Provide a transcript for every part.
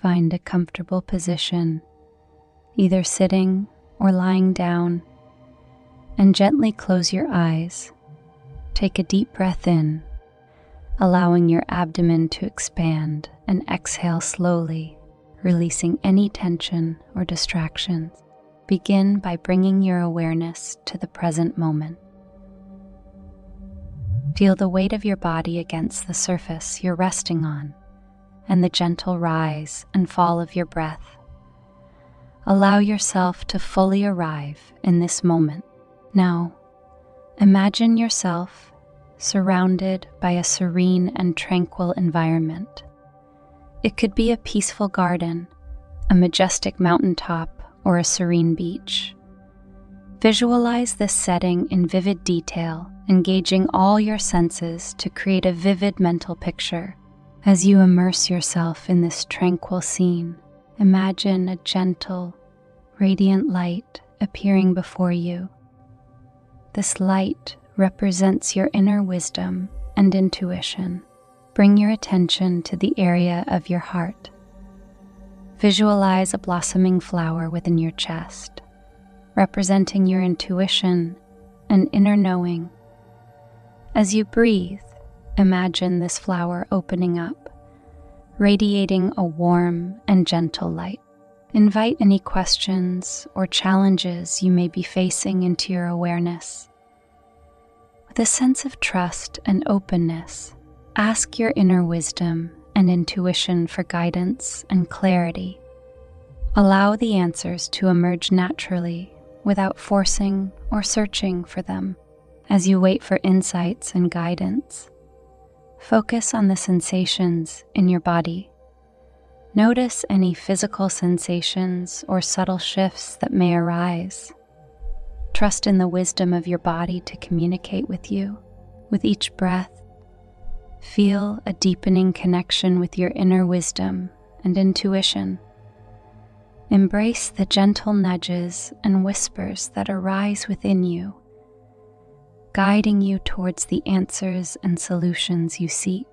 Find a comfortable position, either sitting or lying down, and gently close your eyes. Take a deep breath in, allowing your abdomen to expand, and exhale slowly, releasing any tension or distractions. Begin by bringing your awareness to the present moment. Feel the weight of your body against the surface you're resting on and the gentle rise and fall of your breath. Allow yourself to fully arrive in this moment. Now, imagine yourself surrounded by a serene and tranquil environment. It could be a peaceful garden, a majestic mountaintop, or a serene beach. Visualize this setting in vivid detail, engaging all your senses to create a vivid mental picture as you immerse yourself in this tranquil scene, imagine a gentle, radiant light appearing before you. This light represents your inner wisdom and intuition. Bring your attention to the area of your heart. Visualize a blossoming flower within your chest, representing your intuition and inner knowing. As you breathe, Imagine this flower opening up, radiating a warm and gentle light. Invite any questions or challenges you may be facing into your awareness. With a sense of trust and openness, ask your inner wisdom and intuition for guidance and clarity. Allow the answers to emerge naturally without forcing or searching for them as you wait for insights and guidance. Focus on the sensations in your body. Notice any physical sensations or subtle shifts that may arise. Trust in the wisdom of your body to communicate with you. With each breath, feel a deepening connection with your inner wisdom and intuition. Embrace the gentle nudges and whispers that arise within you guiding you towards the answers and solutions you seek.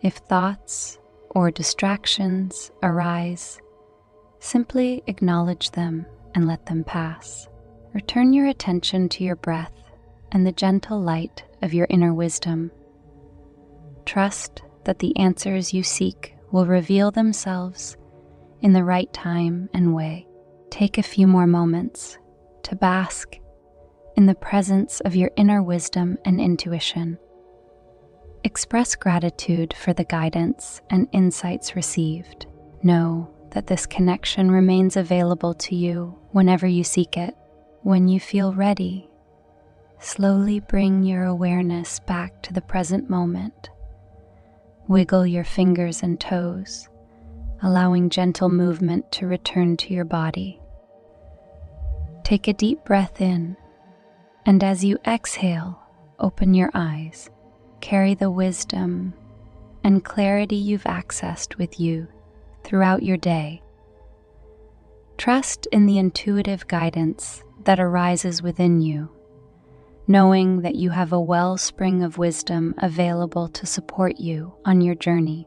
If thoughts or distractions arise, simply acknowledge them and let them pass. Return your attention to your breath and the gentle light of your inner wisdom. Trust that the answers you seek will reveal themselves in the right time and way. Take a few more moments to bask in the presence of your inner wisdom and intuition. Express gratitude for the guidance and insights received. Know that this connection remains available to you whenever you seek it. When you feel ready, slowly bring your awareness back to the present moment. Wiggle your fingers and toes, allowing gentle movement to return to your body. Take a deep breath in and as you exhale, open your eyes. Carry the wisdom and clarity you've accessed with you throughout your day. Trust in the intuitive guidance that arises within you, knowing that you have a wellspring of wisdom available to support you on your journey.